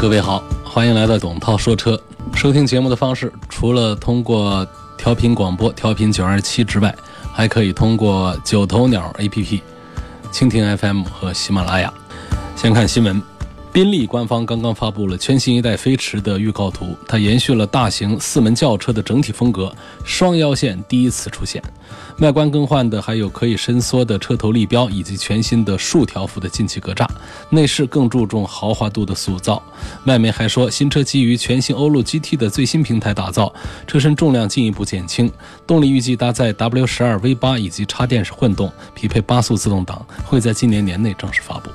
各位好，欢迎来到董涛说车。收听节目的方式，除了通过调频广播调频九二七之外，还可以通过九头鸟 APP、蜻蜓 FM 和喜马拉雅。先看新闻。宾利官方刚刚发布了全新一代飞驰的预告图，它延续了大型四门轿车的整体风格，双腰线第一次出现。外观更换的还有可以伸缩的车头立标以及全新的竖条幅的进气格栅。内饰更注重豪华度的塑造。外媒还说，新车基于全新欧陆 GT 的最新平台打造，车身重量进一步减轻。动力预计搭载 W 十二 V 八以及插电式混动，匹配八速自动挡，会在今年年内正式发布。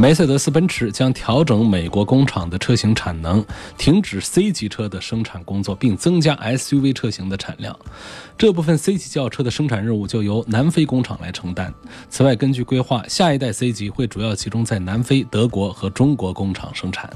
梅赛德斯奔驰将调整美国工厂的车型产能，停止 C 级车的生产工作，并增加 SUV 车型的产量。这部分 C 级轿车的生产任务就由南非工厂来承担。此外，根据规划，下一代 C 级会主要集中在南非、德国和中国工厂生产。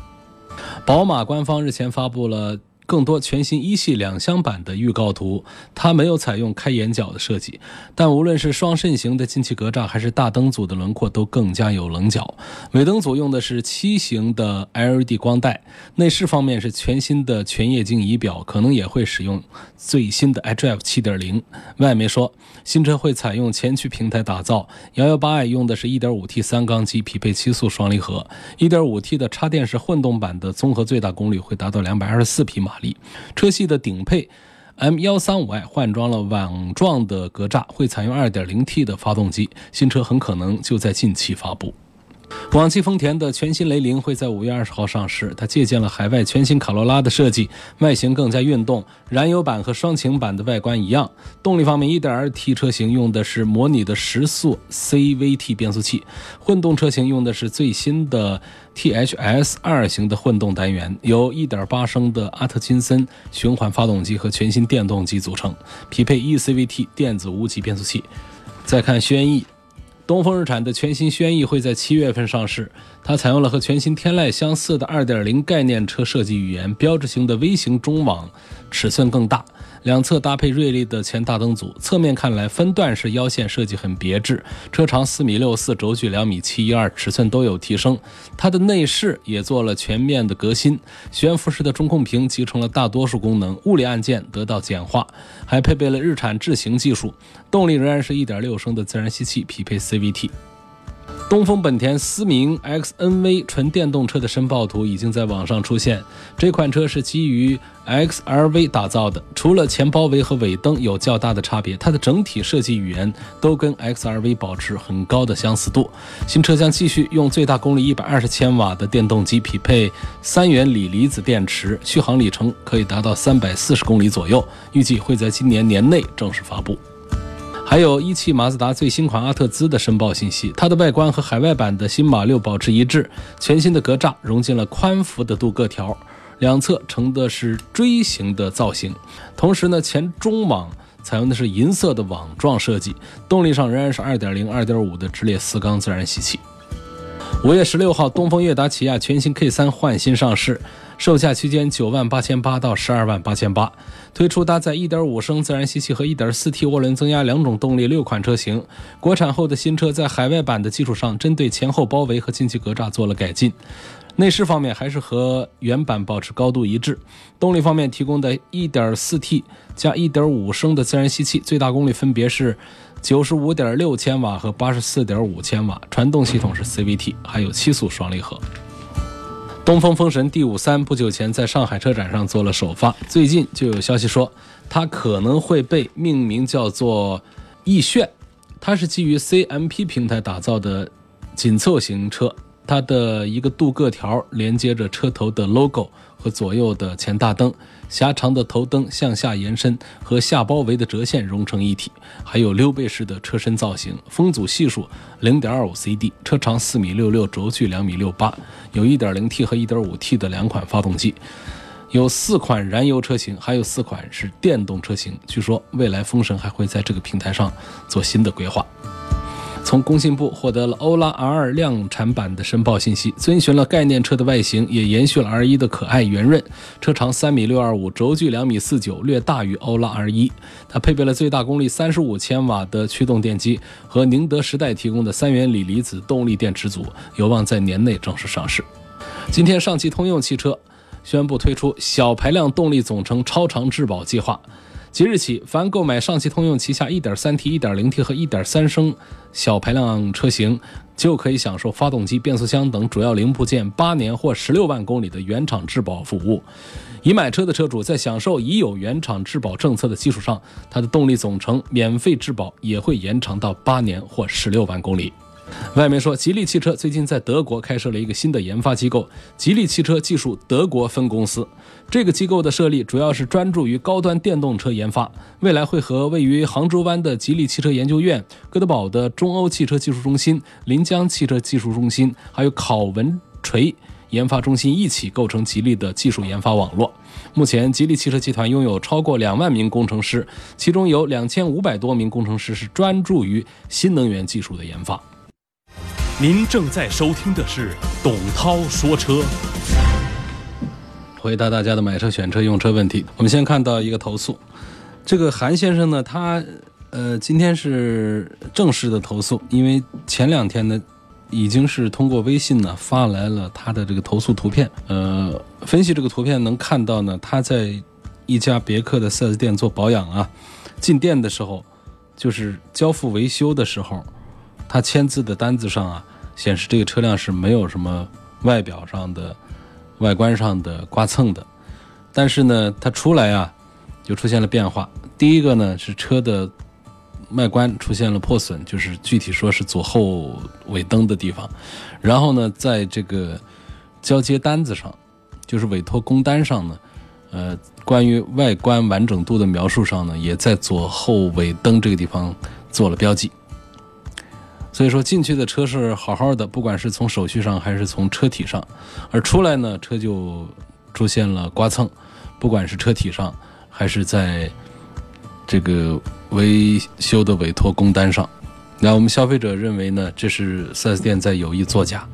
宝马官方日前发布了。更多全新一系两厢版的预告图，它没有采用开眼角的设计，但无论是双肾型的进气格栅，还是大灯组的轮廓都更加有棱角。尾灯组用的是七型的 LED 光带。内饰方面是全新的全液晶仪表，可能也会使用最新的 iDrive 7.0。外媒说，新车会采用前驱平台打造，118i 用的是一点五 T 三缸机，匹配七速双离合，一点五 T 的插电式混动版的综合最大功率会达到两百二十四匹马力。车系的顶配 M135i 换装了网状的格栅，会采用 2.0T 的发动机。新车很可能就在近期发布。广汽丰田的全新雷凌会在五月二十号上市，它借鉴了海外全新卡罗拉的设计，外形更加运动。燃油版和双擎版的外观一样。动力方面，1.2T 车型用的是模拟的十速 CVT 变速器，混动车型用的是最新的 THS 二型的混动单元，由1.8升的阿特金森循环发动机和全新电动机组成，匹配 eCVT 电子无级变速器。再看轩逸。东风日产的全新轩逸会在七月份上市，它采用了和全新天籁相似的2.0概念车设计语言，标志性的微型中网，尺寸更大。两侧搭配锐利的前大灯组，侧面看来分段式腰线设计很别致。车长四米六四，轴距两米七一二，尺寸都有提升。它的内饰也做了全面的革新，悬浮式的中控屏集成了大多数功能，物理按键得到简化，还配备了日产智行技术。动力仍然是一点六升的自然吸气，匹配 CVT。东风本田思明 XNV 纯电动车的申报图已经在网上出现。这款车是基于 XRV 打造的，除了前包围和尾灯有较大的差别，它的整体设计语言都跟 XRV 保持很高的相似度。新车将继续用最大功率一百二十千瓦的电动机，匹配三元锂离子电池，续航里程可以达到三百四十公里左右。预计会在今年年内正式发布。还有一汽马自达最新款阿特兹的申报信息，它的外观和海外版的新马六保持一致，全新的格栅融进了宽幅的镀铬条，两侧呈的是锥形的造型，同时呢前中网采用的是银色的网状设计，动力上仍然是2.0、2.5的直列四缸自然吸气。五月十六号，东风悦达起亚全新 K3 换新上市。售价区间九万八千八到十二万八千八，推出搭载一点五升自然吸气和一点四 T 涡轮增压两种动力六款车型。国产后的新车在海外版的基础上，针对前后包围和进气格栅做了改进。内饰方面还是和原版保持高度一致。动力方面提供的一点四 T 加一点五升的自然吸气，最大功率分别是九十五点六千瓦和八十四点五千瓦，传动系统是 CVT，还有七速双离合。东风风神 D 五三不久前在上海车展上做了首发，最近就有消息说它可能会被命名叫做逸炫，它是基于 CMP 平台打造的紧凑型车，它的一个镀铬条连接着车头的 logo 和左右的前大灯，狭长的头灯向下延伸，和下包围的折线融成一体。还有溜背式的车身造型，风阻系数零点二五 CD，车长四米六六，轴距两米六八，有一点零 T 和一点五 T 的两款发动机。有四款燃油车型，还有四款是电动车型。据说未来风神还会在这个平台上做新的规划。从工信部获得了欧拉 R 量产版的申报信息，遵循了概念车的外形，也延续了 R 一的可爱圆润。车长三米六二五，轴距两米四九，略大于欧拉 R 一。它配备了最大功率三十五千瓦的驱动电机和宁德时代提供的三元锂离子动力电池组，有望在年内正式上市。今天，上汽通用汽车。宣布推出小排量动力总成超长质保计划，即日起，凡购买上汽通用旗下 1.3T、1.0T 和1.3升小排量车型，就可以享受发动机、变速箱等主要零部件八年或十六万公里的原厂质保服务。已买车的车主在享受已有原厂质保政策的基础上，它的动力总成免费质保也会延长到八年或十六万公里。外媒说，吉利汽车最近在德国开设了一个新的研发机构——吉利汽车技术德国分公司。这个机构的设立主要是专注于高端电动车研发，未来会和位于杭州湾的吉利汽车研究院、哥德堡的中欧汽车技术中心、临江汽车技术中心，还有考文垂研发中心一起构成吉利的技术研发网络。目前，吉利汽车集团拥有超过两万名工程师，其中有两千五百多名工程师是专注于新能源技术的研发。您正在收听的是董涛说车，回答大家的买车、选车、用车问题。我们先看到一个投诉，这个韩先生呢，他呃今天是正式的投诉，因为前两天呢已经是通过微信呢发来了他的这个投诉图片。呃，分析这个图片能看到呢，他在一家别克的 4S 店做保养啊，进店的时候就是交付维修的时候，他签字的单子上啊。显示这个车辆是没有什么外表上的、外观上的刮蹭的，但是呢，它出来啊，就出现了变化。第一个呢是车的外观出现了破损，就是具体说是左后尾灯的地方。然后呢，在这个交接单子上，就是委托工单上呢，呃，关于外观完整度的描述上呢，也在左后尾灯这个地方做了标记。所以说进去的车是好好的，不管是从手续上还是从车体上，而出来呢，车就出现了刮蹭，不管是车体上还是在这个维修的委托工单上，那我们消费者认为呢，这是 4S 店在有意作假，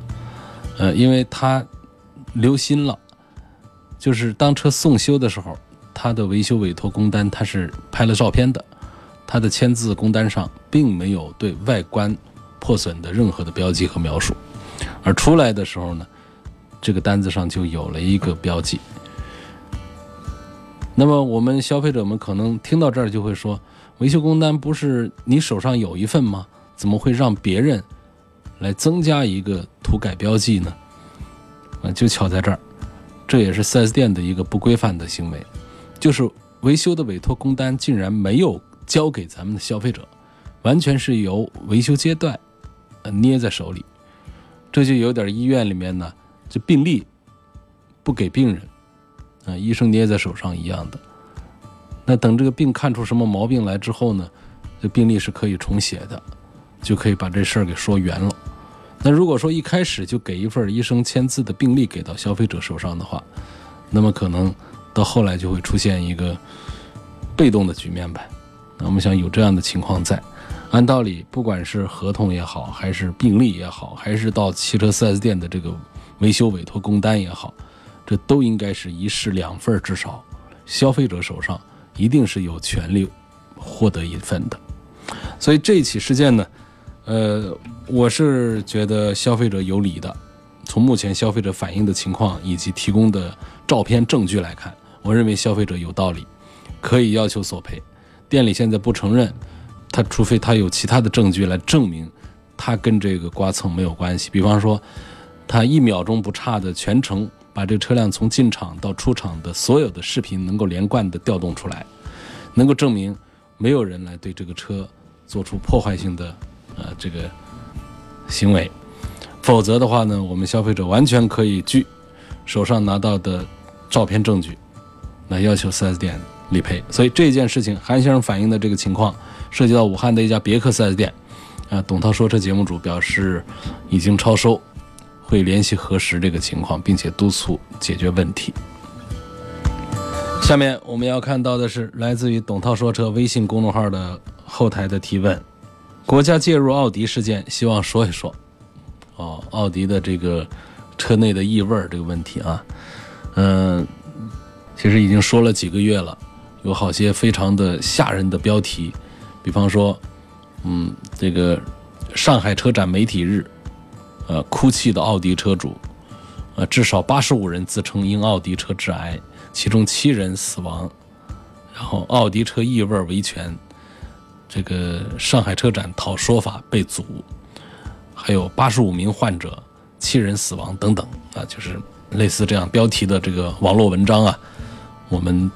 呃，因为他留心了，就是当车送修的时候，他的维修委托工单他是拍了照片的，他的签字工单上并没有对外观。破损的任何的标记和描述，而出来的时候呢，这个单子上就有了一个标记。那么我们消费者们可能听到这儿就会说，维修工单不是你手上有一份吗？怎么会让别人来增加一个涂改标记呢？啊，就巧在这儿，这也是 4S 店的一个不规范的行为，就是维修的委托工单竟然没有交给咱们的消费者，完全是由维修阶段。捏在手里，这就有点医院里面呢，这病历不给病人，啊，医生捏在手上一样的。那等这个病看出什么毛病来之后呢，这病历是可以重写的，就可以把这事儿给说圆了。那如果说一开始就给一份医生签字的病历给到消费者手上的话，那么可能到后来就会出现一个被动的局面呗。那我们想有这样的情况在。按道理，不管是合同也好，还是病历也好，还是到汽车 4S 店的这个维修委托工单也好，这都应该是一式两份至少，消费者手上一定是有权利获得一份的。所以这起事件呢，呃，我是觉得消费者有理的。从目前消费者反映的情况以及提供的照片证据来看，我认为消费者有道理，可以要求索赔。店里现在不承认。他除非他有其他的证据来证明，他跟这个刮蹭没有关系。比方说，他一秒钟不差的全程把这个车辆从进厂到出厂的所有的视频能够连贯的调动出来，能够证明没有人来对这个车做出破坏性的呃这个行为。否则的话呢，我们消费者完全可以据手上拿到的照片证据来要求 4S 店理赔。所以这件事情，韩先生反映的这个情况涉及到武汉的一家别克 4S 店。啊，董涛说车节目组表示已经超收，会联系核实这个情况，并且督促解决问题。下面我们要看到的是来自于董涛说车微信公众号的后台的提问：国家介入奥迪事件，希望说一说。哦，奥迪的这个车内的异味这个问题啊，嗯，其实已经说了几个月了，有好些非常的吓人的标题，比方说。嗯，这个上海车展媒体日，呃，哭泣的奥迪车主，呃，至少八十五人自称因奥迪车致癌，其中七人死亡。然后奥迪车异味维权，这个上海车展讨说法被阻，还有八十五名患者，七人死亡等等啊，就是类似这样标题的这个网络文章啊，我们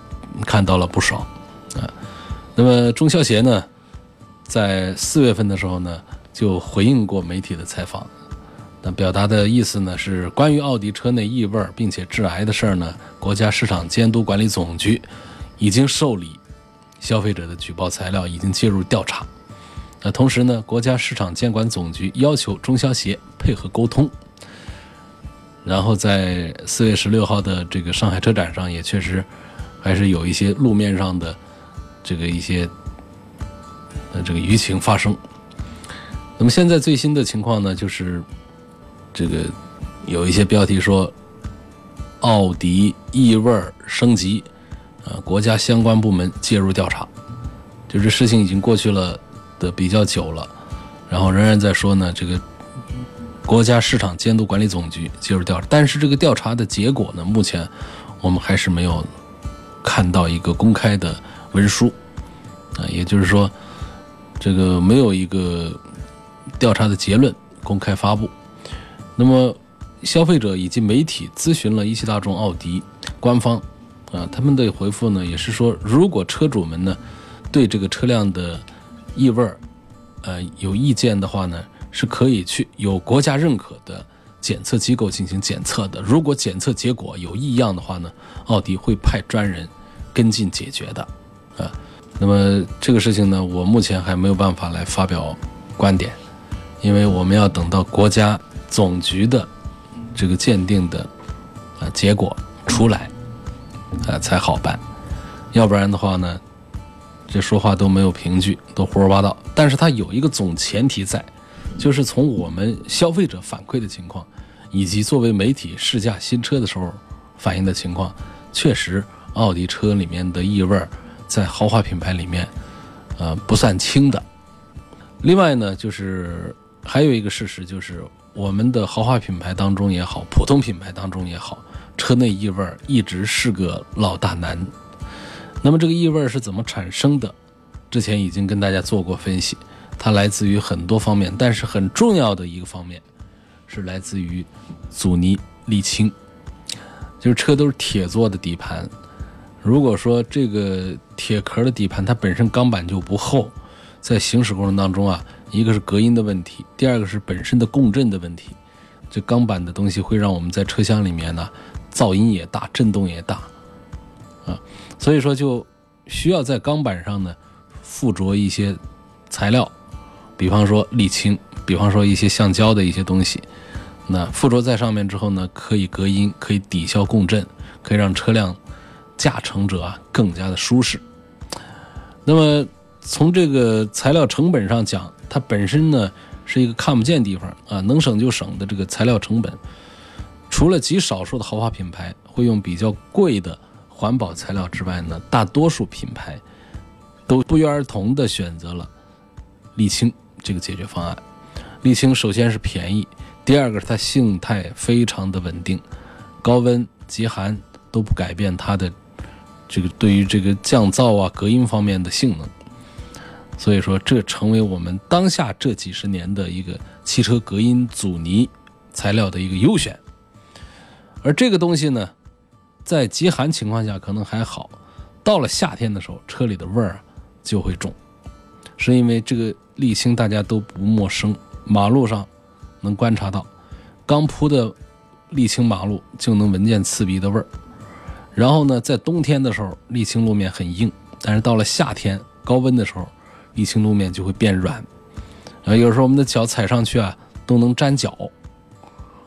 看到了不少啊。那么中消协呢？在四月份的时候呢，就回应过媒体的采访，那表达的意思呢是关于奥迪车内异味并且致癌的事儿呢，国家市场监督管理总局已经受理消费者的举报材料，已经介入调查。那同时呢，国家市场监管总局要求中消协配合沟通。然后在四月十六号的这个上海车展上，也确实还是有一些路面上的这个一些。呃，这个舆情发生。那么现在最新的情况呢，就是这个有一些标题说，奥迪异味升级，呃，国家相关部门介入调查。就这事情已经过去了的比较久了，然后仍然在说呢，这个国家市场监督管理总局介入调查，但是这个调查的结果呢，目前我们还是没有看到一个公开的文书啊，也就是说。这个没有一个调查的结论公开发布。那么，消费者以及媒体咨询了一汽大众奥迪官方，啊，他们的回复呢也是说，如果车主们呢对这个车辆的异味儿，呃有意见的话呢，是可以去有国家认可的检测机构进行检测的。如果检测结果有异样的话呢，奥迪会派专人跟进解决的，啊。那么这个事情呢，我目前还没有办法来发表观点，因为我们要等到国家总局的这个鉴定的啊结果出来啊才好办，要不然的话呢，这说话都没有凭据，都胡说八道。但是它有一个总前提在，就是从我们消费者反馈的情况，以及作为媒体试驾新车的时候反映的情况，确实奥迪车里面的异味儿。在豪华品牌里面，呃，不算轻的。另外呢，就是还有一个事实，就是我们的豪华品牌当中也好，普通品牌当中也好，车内异味一直是个老大难。那么这个异味是怎么产生的？之前已经跟大家做过分析，它来自于很多方面，但是很重要的一个方面是来自于阻尼沥青，就是车都是铁做的底盘。如果说这个铁壳的底盘它本身钢板就不厚，在行驶过程当中啊，一个是隔音的问题，第二个是本身的共振的问题。这钢板的东西会让我们在车厢里面呢，噪音也大，震动也大，啊，所以说就需要在钢板上呢附着一些材料，比方说沥青，比方说一些橡胶的一些东西，那附着在上面之后呢，可以隔音，可以抵消共振，可以让车辆。驾乘者啊更加的舒适。那么从这个材料成本上讲，它本身呢是一个看不见地方啊，能省就省的这个材料成本。除了极少数的豪华品牌会用比较贵的环保材料之外呢，大多数品牌都不约而同的选择了沥青这个解决方案。沥青首先是便宜，第二个是它性态非常的稳定，高温极寒都不改变它的。这个对于这个降噪啊、隔音方面的性能，所以说这成为我们当下这几十年的一个汽车隔音阻尼材料的一个优选。而这个东西呢，在极寒情况下可能还好，到了夏天的时候，车里的味儿就会重，是因为这个沥青大家都不陌生，马路上能观察到，刚铺的沥青马路就能闻见刺鼻的味儿。然后呢，在冬天的时候，沥青路面很硬，但是到了夏天高温的时候，沥青路面就会变软。啊，有时候我们的脚踩上去啊，都能粘脚。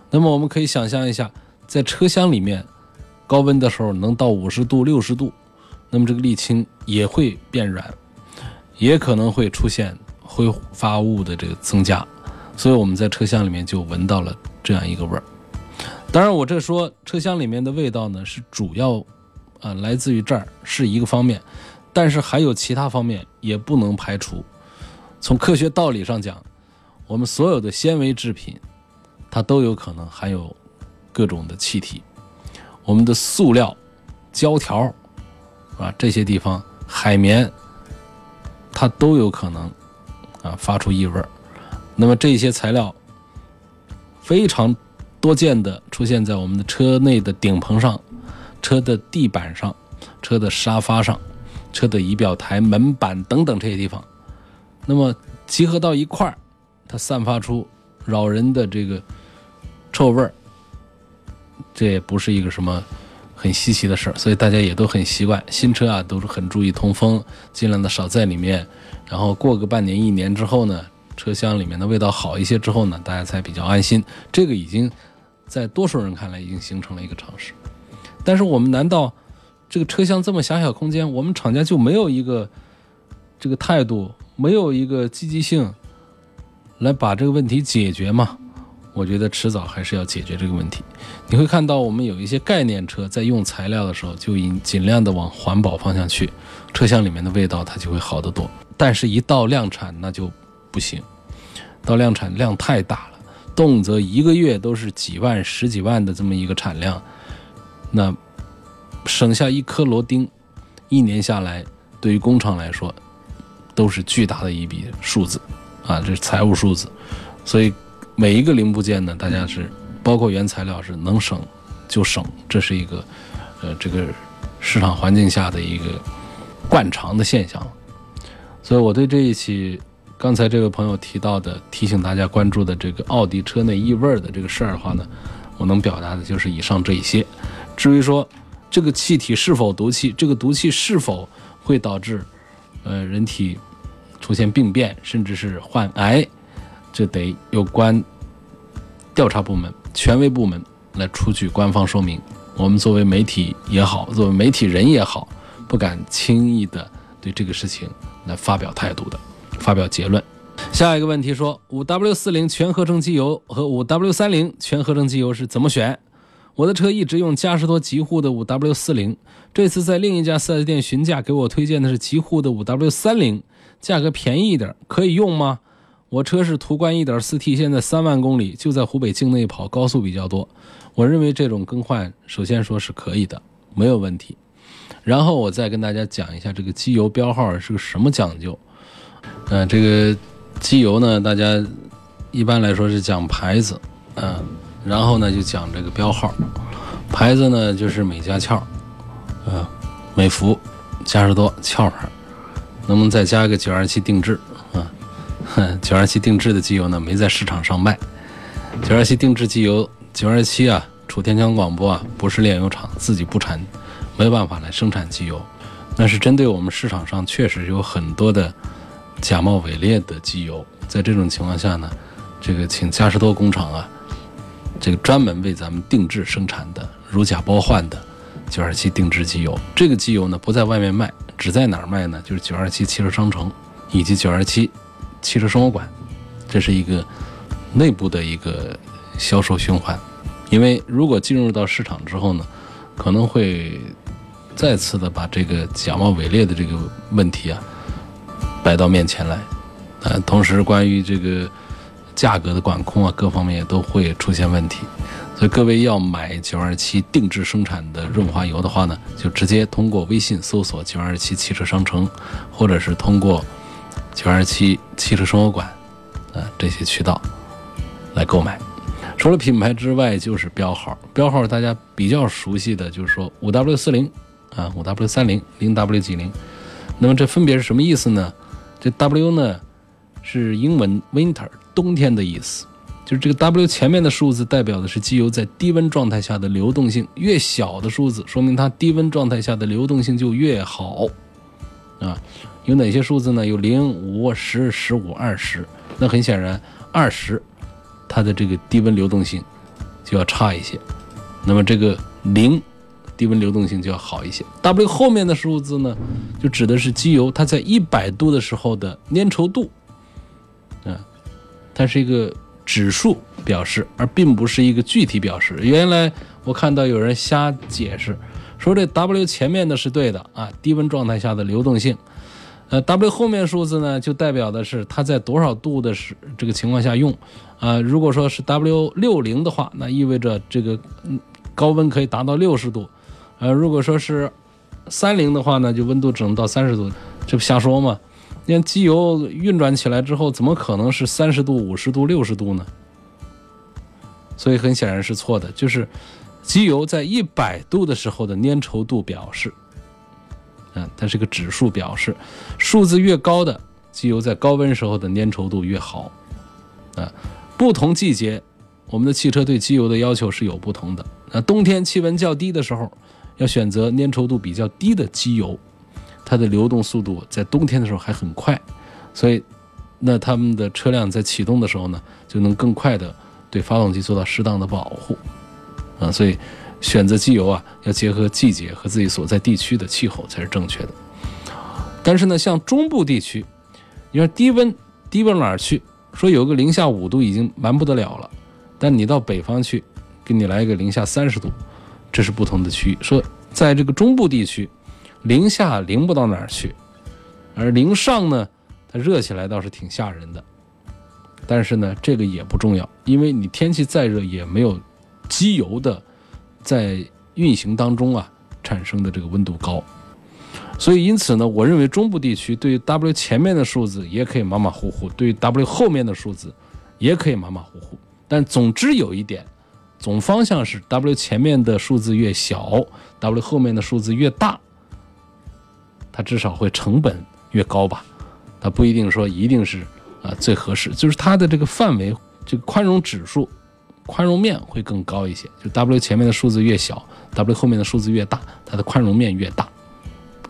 那么我们可以想象一下，在车厢里面，高温的时候能到五十度、六十度，那么这个沥青也会变软，也可能会出现挥发物的这个增加，所以我们在车厢里面就闻到了这样一个味儿。当然，我这说车厢里面的味道呢，是主要啊来自于这儿是一个方面，但是还有其他方面也不能排除。从科学道理上讲，我们所有的纤维制品。它都有可能含有各种的气体，我们的塑料、胶条啊这些地方，海绵，它都有可能啊发出异味那么这些材料非常多见的出现在我们的车内的顶棚上、车的地板上、车的沙发上、车的仪表台、门板等等这些地方，那么集合到一块儿，它散发出扰人的这个。臭味儿，这也不是一个什么很稀奇的事儿，所以大家也都很习惯。新车啊，都是很注意通风，尽量的少在里面。然后过个半年、一年之后呢，车厢里面的味道好一些之后呢，大家才比较安心。这个已经在多数人看来已经形成了一个常识。但是我们难道这个车厢这么狭小空间，我们厂家就没有一个这个态度，没有一个积极性来把这个问题解决吗？我觉得迟早还是要解决这个问题。你会看到，我们有一些概念车在用材料的时候，就应尽量的往环保方向去，车厢里面的味道它就会好得多。但是，一到量产那就不行，到量产量太大了，动辄一个月都是几万、十几万的这么一个产量，那省下一颗螺钉，一年下来，对于工厂来说，都是巨大的一笔数字啊，这是财务数字，所以。每一个零部件呢，大家是包括原材料是能省就省，这是一个呃这个市场环境下的一个惯常的现象。所以我对这一期刚才这位朋友提到的提醒大家关注的这个奥迪车内异味的这个事儿的话呢，我能表达的就是以上这一些。至于说这个气体是否毒气，这个毒气是否会导致呃人体出现病变，甚至是患癌。这得有关调查部门、权威部门来出具官方说明。我们作为媒体也好，作为媒体人也好，不敢轻易的对这个事情来发表态度的、发表结论。下一个问题说，五 W 四零全合成机油和五 W 三零全合成机油是怎么选？我的车一直用嘉实多极护的五 W 四零，这次在另一家 4S 店询价，给我推荐的是极护的五 W 三零，价格便宜一点，可以用吗？我车是途观 1.4T，现在三万公里，就在湖北境内跑，高速比较多。我认为这种更换，首先说是可以的，没有问题。然后我再跟大家讲一下这个机油标号是个什么讲究。嗯，这个机油呢，大家一般来说是讲牌子，嗯，然后呢就讲这个标号。牌子呢就是美加壳，嗯，美孚、嘉实多壳牌，能不能再加个927定制？啊，哼九二七定制的机油呢，没在市场上卖。九二七定制机油，九二七啊，楚天强广播啊，不是炼油厂，自己不产，没办法来生产机油。那是针对我们市场上确实有很多的假冒伪劣的机油。在这种情况下呢，这个请嘉实多工厂啊，这个专门为咱们定制生产的如假包换的九二七定制机油。这个机油呢，不在外面卖，只在哪儿卖呢？就是九二七汽车商城以及九二七。汽车生活馆，这是一个内部的一个销售循环，因为如果进入到市场之后呢，可能会再次的把这个假冒伪劣的这个问题啊摆到面前来，呃，同时关于这个价格的管控啊，各方面也都会出现问题，所以各位要买九二七定制生产的润滑油的话呢，就直接通过微信搜索九二七汽车商城，或者是通过。九二七汽车生活馆，啊，这些渠道来购买。除了品牌之外，就是标号。标号大家比较熟悉的就是说五 W 四零啊，五 W 三零，零 W 几零。那么这分别是什么意思呢？这 W 呢是英文 Winter 冬天的意思就是这个 W 前面的数字代表的是机油在低温状态下的流动性，越小的数字说明它低温状态下的流动性就越好啊。有哪些数字呢？有零、五、十、十五、二十。那很显然，二十它的这个低温流动性就要差一些，那么这个零低温流动性就要好一些。W 后面的数字呢，就指的是机油它在一百度的时候的粘稠度，啊，它是一个。指数表示，而并不是一个具体表示。原来我看到有人瞎解释，说这 W 前面的是对的啊，低温状态下的流动性。呃，W 后面数字呢，就代表的是它在多少度的时这个情况下用。啊，如果说是 W 六零的话，那意味着这个高温可以达到六十度。呃，如果说是三零的话呢，就温度只能到三十度，这不瞎说吗？那机油运转起来之后，怎么可能是三十度、五十度、六十度呢？所以很显然是错的。就是机油在一百度的时候的粘稠度表示，啊，它是个指数表示，数字越高的机油在高温时候的粘稠度越好。啊，不同季节，我们的汽车对机油的要求是有不同的。那冬天气温较低的时候，要选择粘稠度比较低的机油。它的流动速度在冬天的时候还很快，所以，那他们的车辆在启动的时候呢，就能更快的对发动机做到适当的保护，啊，所以选择机油啊，要结合季节和自己所在地区的气候才是正确的。但是呢，像中部地区，你说低温低温哪儿去？说有个零下五度已经蛮不得了了，但你到北方去，给你来一个零下三十度，这是不同的区域。说在这个中部地区。零下零不到哪儿去，而零上呢，它热起来倒是挺吓人的。但是呢，这个也不重要，因为你天气再热也没有机油的在运行当中啊产生的这个温度高。所以因此呢，我认为中部地区对 W 前面的数字也可以马马虎虎，对 W 后面的数字也可以马马虎虎。但总之有一点，总方向是 W 前面的数字越小，W 后面的数字越大。它至少会成本越高吧，它不一定说一定是啊最合适，就是它的这个范围，这个宽容指数、宽容面会更高一些。就 W 前面的数字越小，W 后面的数字越大，它的宽容面越大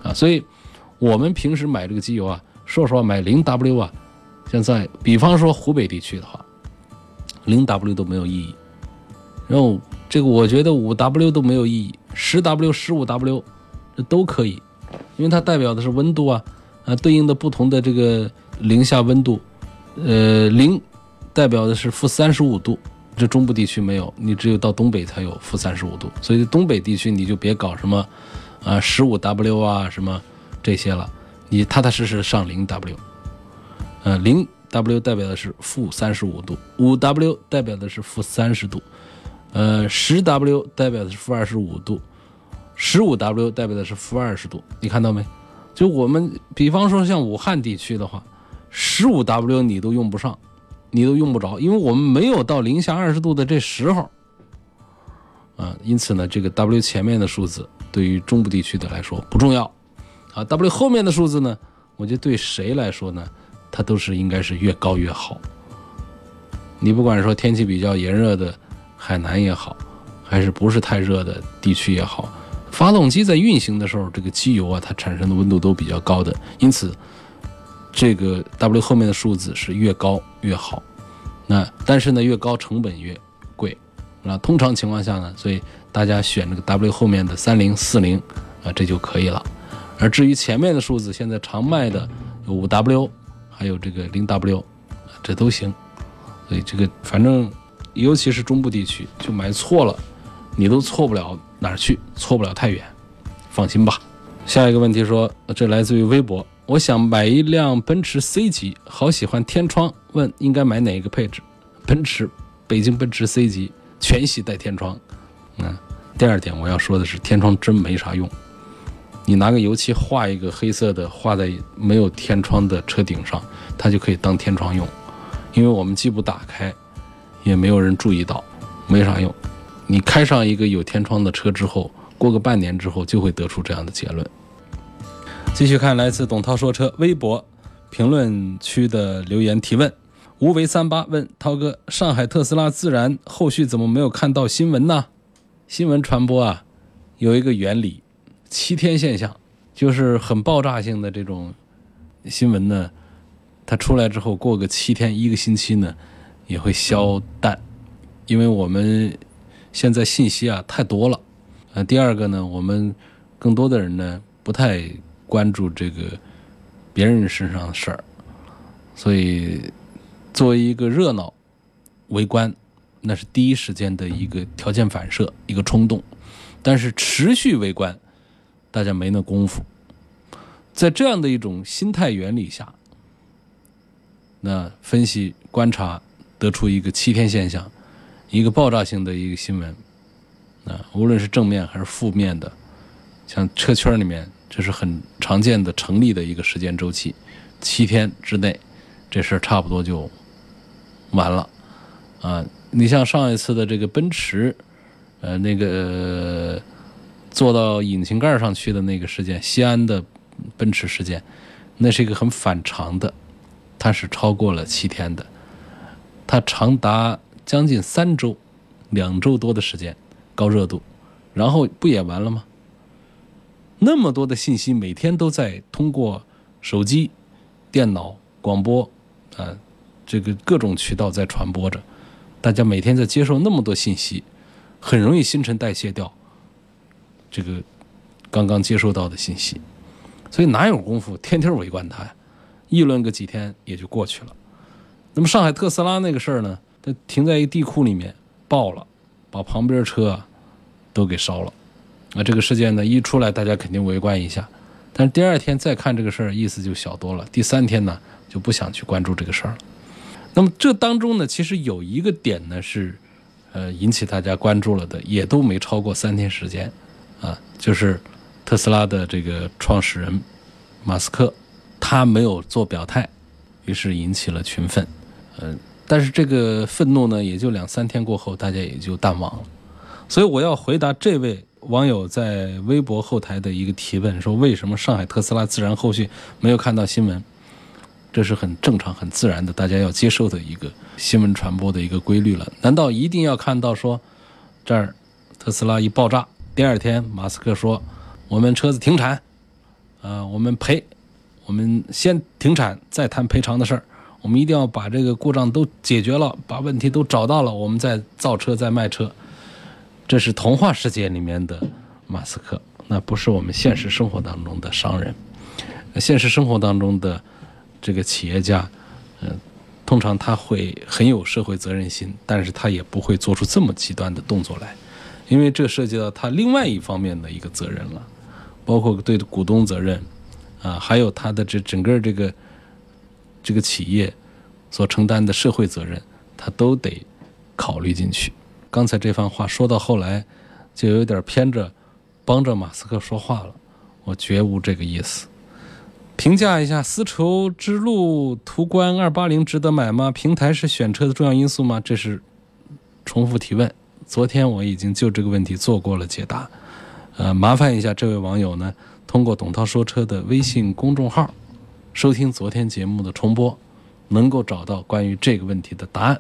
啊。所以，我们平时买这个机油啊，说实话买零 W 啊，现在比方说湖北地区的话，零 W 都没有意义。然后这个我觉得五 W 都没有意义，十 W、十五 W 这都可以。因为它代表的是温度啊，啊，对应的不同的这个零下温度，呃，零代表的是负三十五度，这中部地区没有，你只有到东北才有负三十五度，所以东北地区你就别搞什么，啊，十五 W 啊什么这些了，你踏踏实实上零 W，呃，零 W 代表的是负三十五度，五 W 代表的是负三十度，呃，十 W 代表的是负二十五度。十五 W 代表的是负二十度，你看到没？就我们比方说像武汉地区的话，十五 W 你都用不上，你都用不着，因为我们没有到零下二十度的这时候。啊，因此呢，这个 W 前面的数字对于中部地区的来说不重要。啊，W 后面的数字呢，我觉得对谁来说呢，它都是应该是越高越好。你不管说天气比较炎热的海南也好，还是不是太热的地区也好。发动机在运行的时候，这个机油啊，它产生的温度都比较高的，因此这个 W 后面的数字是越高越好。那但是呢，越高成本越贵。那通常情况下呢，所以大家选这个 W 后面的三零四零啊，这就可以了。而至于前面的数字，现在常卖的有五 W，还有这个零 W，这都行。所以这个反正尤其是中部地区，就买错了，你都错不了。哪儿去？错不了太远，放心吧。下一个问题说，这来自于微博，我想买一辆奔驰 C 级，好喜欢天窗，问应该买哪一个配置？奔驰，北京奔驰 C 级全系带天窗。嗯，第二点我要说的是，天窗真没啥用。你拿个油漆画一个黑色的，画在没有天窗的车顶上，它就可以当天窗用。因为我们既不打开，也没有人注意到，没啥用。你开上一个有天窗的车之后，过个半年之后就会得出这样的结论。继续看来自董涛说车微博评论区的留言提问：无为三八问涛哥，上海特斯拉自燃后续怎么没有看到新闻呢？新闻传播啊，有一个原理，七天现象，就是很爆炸性的这种新闻呢，它出来之后过个七天一个星期呢，也会消淡，因为我们现在信息啊太多了。呃，第二个呢，我们更多的人呢不太关注这个别人身上的事儿，所以。作为一个热闹围观，那是第一时间的一个条件反射，一个冲动。但是持续围观，大家没那功夫。在这样的一种心态原理下，那分析观察得出一个七天现象，一个爆炸性的一个新闻。啊，无论是正面还是负面的，像车圈里面，这是很常见的成立的一个时间周期，七天之内，这事儿差不多就。完了，啊，你像上一次的这个奔驰，呃，那个坐到引擎盖上去的那个事件，西安的奔驰事件，那是一个很反常的，它是超过了七天的，它长达将近三周，两周多的时间，高热度，然后不也完了吗？那么多的信息每天都在通过手机、电脑、广播，啊。这个各种渠道在传播着，大家每天在接受那么多信息，很容易新陈代谢掉这个刚刚接收到的信息，所以哪有功夫天天围观它呀？议论个几天也就过去了。那么上海特斯拉那个事儿呢？它停在一地库里面爆了，把旁边车啊都给烧了。啊，这个事件呢一出来，大家肯定围观一下，但是第二天再看这个事儿，意思就小多了。第三天呢就不想去关注这个事儿了。那么这当中呢，其实有一个点呢是，呃，引起大家关注了的，也都没超过三天时间，啊，就是特斯拉的这个创始人马斯克，他没有做表态，于是引起了群愤，嗯，但是这个愤怒呢，也就两三天过后，大家也就淡忘了。所以我要回答这位网友在微博后台的一个提问，说为什么上海特斯拉自燃后续没有看到新闻？这是很正常、很自然的，大家要接受的一个新闻传播的一个规律了。难道一定要看到说，这儿特斯拉一爆炸，第二天马斯克说我们车子停产，啊，我们赔，我们先停产再谈赔偿的事儿，我们一定要把这个故障都解决了，把问题都找到了，我们再造车再卖车。这是童话世界里面的马斯克，那不是我们现实生活当中的商人，现实生活当中的。这个企业家，嗯，通常他会很有社会责任心，但是他也不会做出这么极端的动作来，因为这涉及到他另外一方面的一个责任了，包括对股东责任，啊，还有他的这整个这个这个企业所承担的社会责任，他都得考虑进去。刚才这番话说到后来，就有点偏着帮着马斯克说话了，我绝无这个意思。评价一下丝绸之路途观二八零值得买吗？平台是选车的重要因素吗？这是重复提问。昨天我已经就这个问题做过了解答。呃，麻烦一下这位网友呢，通过董涛说车的微信公众号收听昨天节目的重播，能够找到关于这个问题的答案。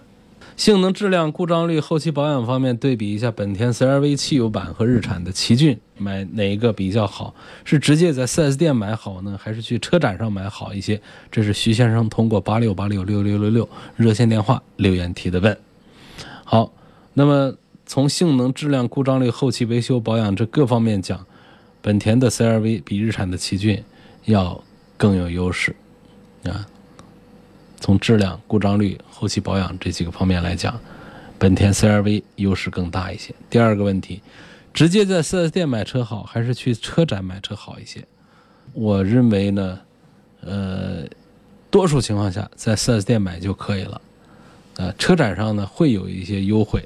性能、质量、故障率、后期保养方面对比一下本田 CR-V 汽油版和日产的奇骏，买哪一个比较好？是直接在 4S 店买好呢，还是去车展上买好一些？这是徐先生通过八六八六六六六六热线电话留言提的问。好，那么从性能、质量、故障率、后期维修保养这各方面讲，本田的 CR-V 比日产的奇骏要更有优势啊。从质量、故障率、后期保养这几个方面来讲，本田 CR-V 优势更大一些。第二个问题，直接在 4S 店买车好，还是去车展买车好一些？我认为呢，呃，多数情况下在 4S 店买就可以了。呃，车展上呢会有一些优惠，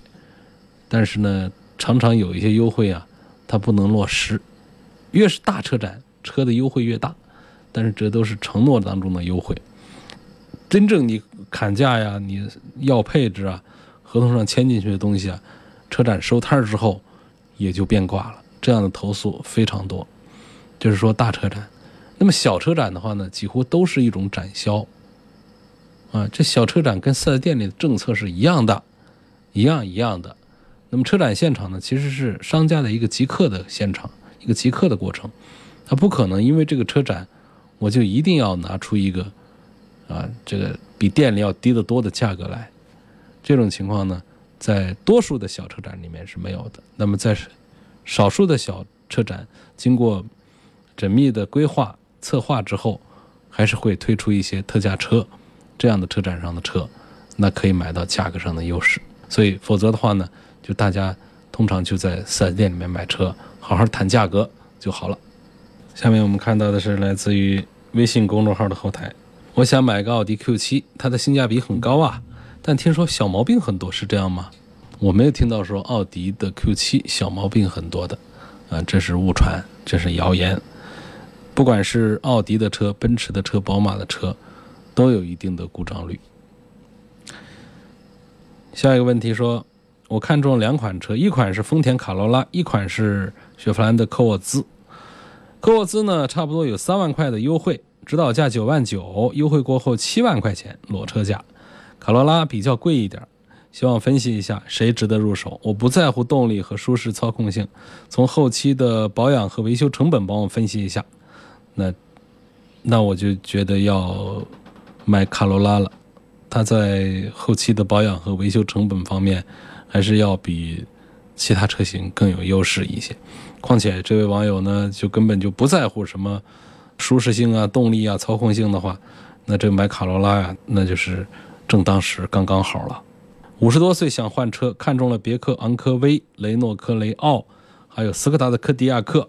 但是呢，常常有一些优惠啊，它不能落实。越是大车展，车的优惠越大，但是这都是承诺当中的优惠。真正你砍价呀，你要配置啊，合同上签进去的东西啊，车展收摊之后也就变卦了。这样的投诉非常多，就是说大车展。那么小车展的话呢，几乎都是一种展销，啊，这小车展跟四 S 店里的政策是一样的，一样一样的。那么车展现场呢，其实是商家的一个即刻的现场，一个即刻的过程。他不可能因为这个车展，我就一定要拿出一个啊，这个比店里要低得多的价格来。这种情况呢，在多数的小车展里面是没有的。那么在少数的小车展，经过缜密的规划策划之后，还是会推出一些特价车。这样的车展上的车，那可以买到价格上的优势。所以，否则的话呢，就大家通常就在四 S 店里面买车，好好谈价格就好了。下面我们看到的是来自于微信公众号的后台。我想买个奥迪 Q7，它的性价比很高啊，但听说小毛病很多，是这样吗？我没有听到说奥迪的 Q7 小毛病很多的，啊，这是误传，这是谣言。不管是奥迪的车、奔驰的车、宝马的车。都有一定的故障率。下一个问题说，我看中两款车，一款是丰田卡罗拉，一款是雪佛兰的科沃兹。科沃兹呢，差不多有三万块的优惠，指导价九万九，优惠过后七万块钱裸车价。卡罗拉比较贵一点，希望分析一下谁值得入手。我不在乎动力和舒适操控性，从后期的保养和维修成本帮我分析一下。那那我就觉得要。买卡罗拉了，它在后期的保养和维修成本方面，还是要比其他车型更有优势一些。况且这位网友呢，就根本就不在乎什么舒适性啊、动力啊、操控性的话，那这买卡罗拉呀，那就是正当时，刚刚好了。五十多岁想换车，看中了别克昂科威、雷诺科雷傲，还有斯柯达的柯迪亚克。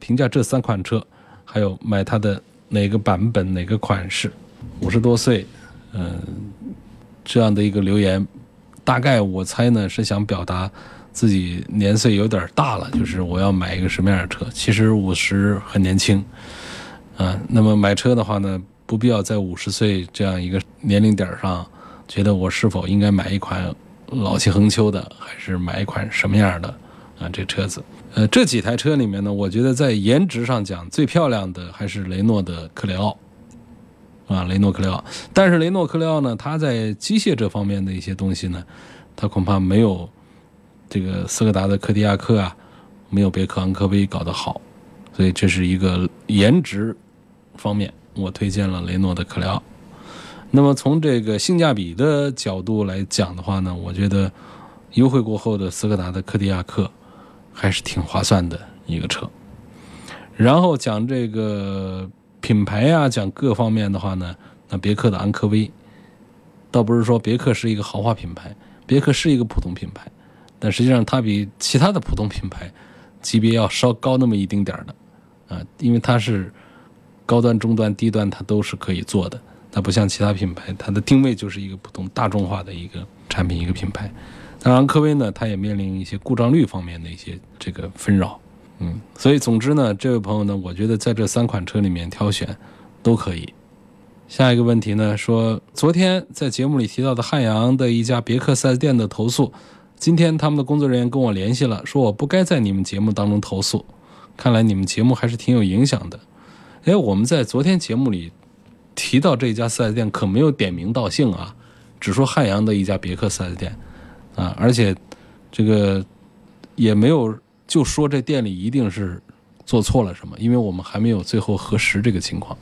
评价这三款车，还有买它的哪个版本、哪个款式。五十多岁，嗯，这样的一个留言，大概我猜呢是想表达自己年岁有点大了，就是我要买一个什么样的车。其实五十很年轻，啊，那么买车的话呢，不必要在五十岁这样一个年龄点上，觉得我是否应该买一款老气横秋的，还是买一款什么样的啊？这车子，呃，这几台车里面呢，我觉得在颜值上讲最漂亮的还是雷诺的克雷奥。啊，雷诺克雷奥，但是雷诺克雷奥呢，它在机械这方面的一些东西呢，它恐怕没有这个斯柯达的柯迪亚克啊，没有别克昂科威搞得好，所以这是一个颜值方面，我推荐了雷诺的克雷奥。那么从这个性价比的角度来讲的话呢，我觉得优惠过后的斯柯达的柯迪亚克还是挺划算的一个车。然后讲这个。品牌啊，讲各方面的话呢，那别克的昂科威，倒不是说别克是一个豪华品牌，别克是一个普通品牌，但实际上它比其他的普通品牌级别要稍高那么一丁点儿的，啊，因为它是高端、中端、低端它都是可以做的，它不像其他品牌，它的定位就是一个普通大众化的一个产品一个品牌。但昂科威呢，它也面临一些故障率方面的一些这个纷扰。嗯，所以总之呢，这位朋友呢，我觉得在这三款车里面挑选都可以。下一个问题呢，说昨天在节目里提到的汉阳的一家别克 4S 店的投诉，今天他们的工作人员跟我联系了，说我不该在你们节目当中投诉。看来你们节目还是挺有影响的。哎，我们在昨天节目里提到这家 4S 店，可没有点名道姓啊，只说汉阳的一家别克 4S 店啊，而且这个也没有。就说这店里一定是做错了什么，因为我们还没有最后核实这个情况，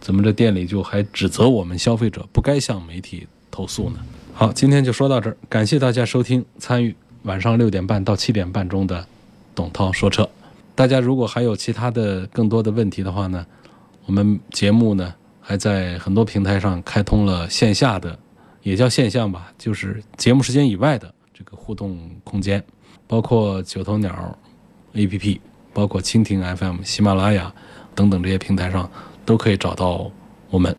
怎么这店里就还指责我们消费者不该向媒体投诉呢？好，今天就说到这儿，感谢大家收听参与晚上六点半到七点半中的董涛说车。大家如果还有其他的更多的问题的话呢，我们节目呢还在很多平台上开通了线下的，也叫线下吧，就是节目时间以外的这个互动空间。包括九头鸟 APP，包括蜻蜓 FM、喜马拉雅等等这些平台上，都可以找到我们。